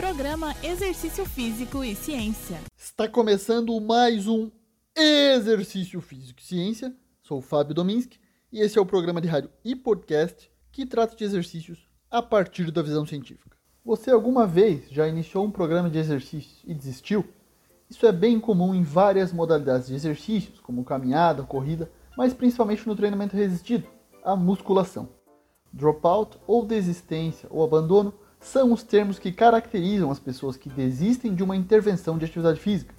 Programa Exercício Físico e Ciência. Está começando mais um Exercício Físico e Ciência. Sou o Fábio Dominski e esse é o programa de rádio e podcast que trata de exercícios a partir da visão científica. Você alguma vez já iniciou um programa de exercícios e desistiu? Isso é bem comum em várias modalidades de exercícios, como caminhada, corrida, mas principalmente no treinamento resistido, a musculação. Dropout ou desistência ou abandono são os termos que caracterizam as pessoas que desistem de uma intervenção de atividade física.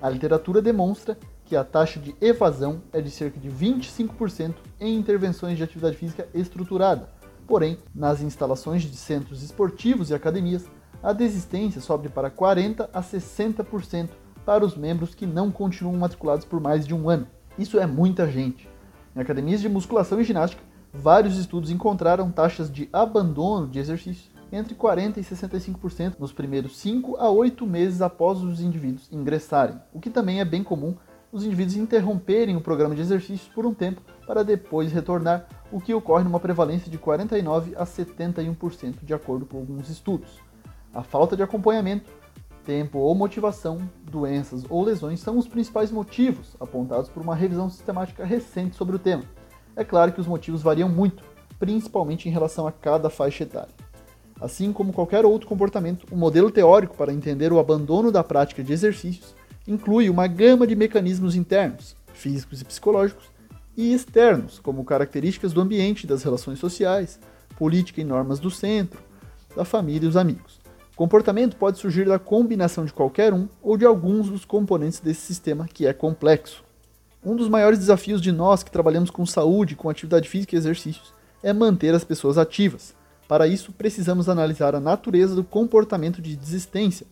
A literatura demonstra que a taxa de evasão é de cerca de 25% em intervenções de atividade física estruturada. Porém, nas instalações de centros esportivos e academias, a desistência sobe para 40 a 60% para os membros que não continuam matriculados por mais de um ano. Isso é muita gente. Em academias de musculação e ginástica, vários estudos encontraram taxas de abandono de exercícios entre 40% e 65% nos primeiros 5 a 8 meses após os indivíduos ingressarem, o que também é bem comum os indivíduos interromperem o programa de exercícios por um tempo para depois retornar, o que ocorre numa prevalência de 49 a 71% de acordo com alguns estudos. A falta de acompanhamento, tempo ou motivação, doenças ou lesões são os principais motivos apontados por uma revisão sistemática recente sobre o tema. É claro que os motivos variam muito, principalmente em relação a cada faixa etária. Assim como qualquer outro comportamento, o modelo teórico para entender o abandono da prática de exercícios inclui uma gama de mecanismos internos, físicos e psicológicos, e externos, como características do ambiente, das relações sociais, política e normas do centro, da família e os amigos. O comportamento pode surgir da combinação de qualquer um ou de alguns dos componentes desse sistema que é complexo. Um dos maiores desafios de nós que trabalhamos com saúde, com atividade física e exercícios é manter as pessoas ativas. Para isso, precisamos analisar a natureza do comportamento de desistência,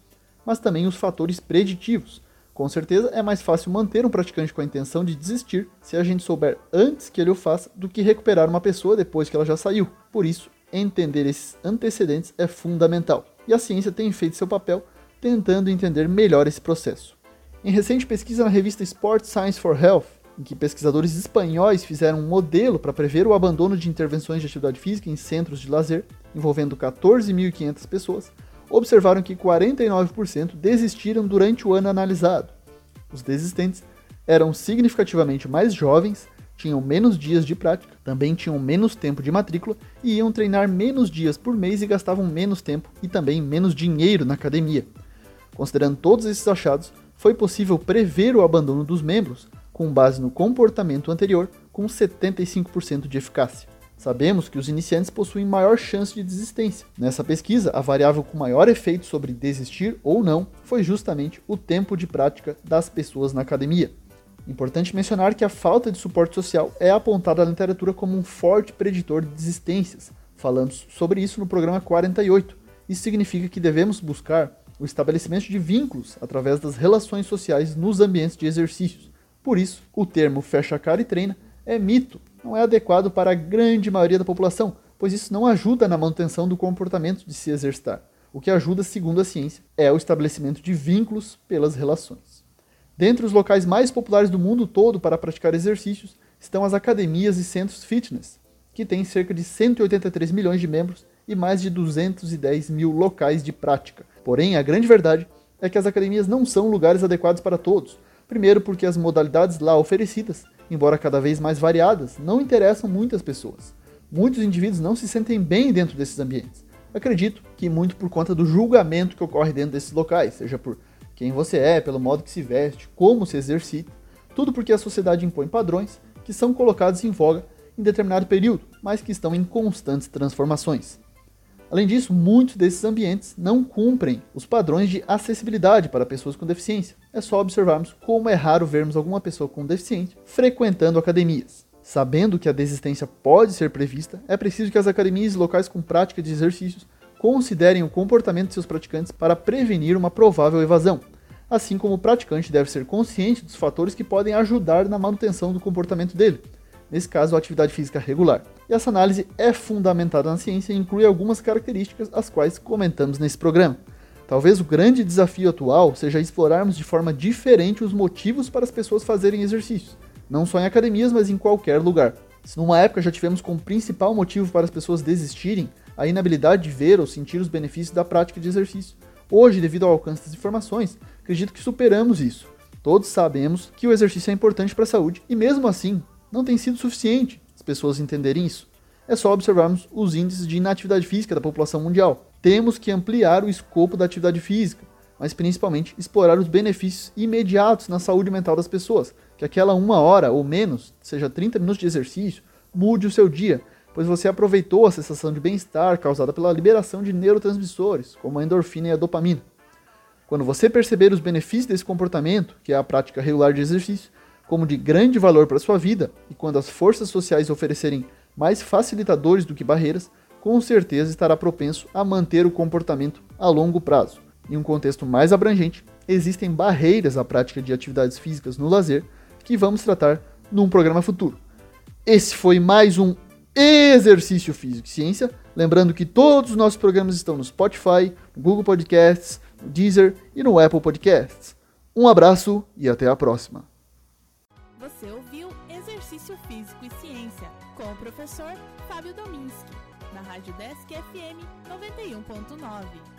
mas também os fatores preditivos. Com certeza, é mais fácil manter um praticante com a intenção de desistir se a gente souber antes que ele o faça do que recuperar uma pessoa depois que ela já saiu. Por isso, entender esses antecedentes é fundamental. E a ciência tem feito seu papel tentando entender melhor esse processo. Em recente pesquisa na revista Sport Science for Health, em que pesquisadores espanhóis fizeram um modelo para prever o abandono de intervenções de atividade física em centros de lazer, envolvendo 14.500 pessoas, observaram que 49% desistiram durante o ano analisado. Os desistentes eram significativamente mais jovens, tinham menos dias de prática, também tinham menos tempo de matrícula e iam treinar menos dias por mês e gastavam menos tempo e também menos dinheiro na academia. Considerando todos esses achados, foi possível prever o abandono dos membros com base no comportamento anterior com 75% de eficácia. Sabemos que os iniciantes possuem maior chance de desistência. Nessa pesquisa, a variável com maior efeito sobre desistir ou não foi justamente o tempo de prática das pessoas na academia. Importante mencionar que a falta de suporte social é apontada na literatura como um forte preditor de desistências. Falamos sobre isso no programa 48. Isso significa que devemos buscar o estabelecimento de vínculos através das relações sociais nos ambientes de exercícios. Por isso, o termo fecha a cara e treina é mito, não é adequado para a grande maioria da população, pois isso não ajuda na manutenção do comportamento de se exercitar. O que ajuda, segundo a ciência, é o estabelecimento de vínculos pelas relações. Dentre os locais mais populares do mundo todo para praticar exercícios estão as academias e centros fitness, que têm cerca de 183 milhões de membros e mais de 210 mil locais de prática. Porém, a grande verdade é que as academias não são lugares adequados para todos. Primeiro, porque as modalidades lá oferecidas, embora cada vez mais variadas, não interessam muitas pessoas. Muitos indivíduos não se sentem bem dentro desses ambientes. Acredito que muito por conta do julgamento que ocorre dentro desses locais, seja por quem você é, pelo modo que se veste, como se exercita, tudo porque a sociedade impõe padrões que são colocados em voga em determinado período, mas que estão em constantes transformações. Além disso, muitos desses ambientes não cumprem os padrões de acessibilidade para pessoas com deficiência. É só observarmos como é raro vermos alguma pessoa com deficiente frequentando academias. Sabendo que a desistência pode ser prevista, é preciso que as academias locais com prática de exercícios considerem o comportamento de seus praticantes para prevenir uma provável evasão, assim como o praticante deve ser consciente dos fatores que podem ajudar na manutenção do comportamento dele, nesse caso a atividade física regular. E essa análise é fundamentada na ciência e inclui algumas características as quais comentamos nesse programa. Talvez o grande desafio atual seja explorarmos de forma diferente os motivos para as pessoas fazerem exercícios, não só em academias, mas em qualquer lugar. Se numa época já tivemos como principal motivo para as pessoas desistirem a inabilidade de ver ou sentir os benefícios da prática de exercício. Hoje, devido ao alcance das informações, acredito que superamos isso. Todos sabemos que o exercício é importante para a saúde e, mesmo assim, não tem sido suficiente as pessoas entenderem isso. É só observarmos os índices de inatividade física da população mundial. Temos que ampliar o escopo da atividade física, mas principalmente explorar os benefícios imediatos na saúde mental das pessoas. Que aquela uma hora ou menos, seja 30 minutos de exercício, mude o seu dia, pois você aproveitou a sensação de bem-estar causada pela liberação de neurotransmissores, como a endorfina e a dopamina. Quando você perceber os benefícios desse comportamento, que é a prática regular de exercício, como de grande valor para sua vida, e quando as forças sociais oferecerem mais facilitadores do que barreiras, com certeza estará propenso a manter o comportamento a longo prazo. Em um contexto mais abrangente, existem barreiras à prática de atividades físicas no lazer que vamos tratar num programa futuro. Esse foi mais um Exercício Físico e Ciência. Lembrando que todos os nossos programas estão no Spotify, no Google Podcasts, no Deezer e no Apple Podcasts. Um abraço e até a próxima. Exercício Físico e Ciência com o professor Fábio Dominski, na Rádio Desk FM 91.9.